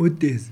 وديز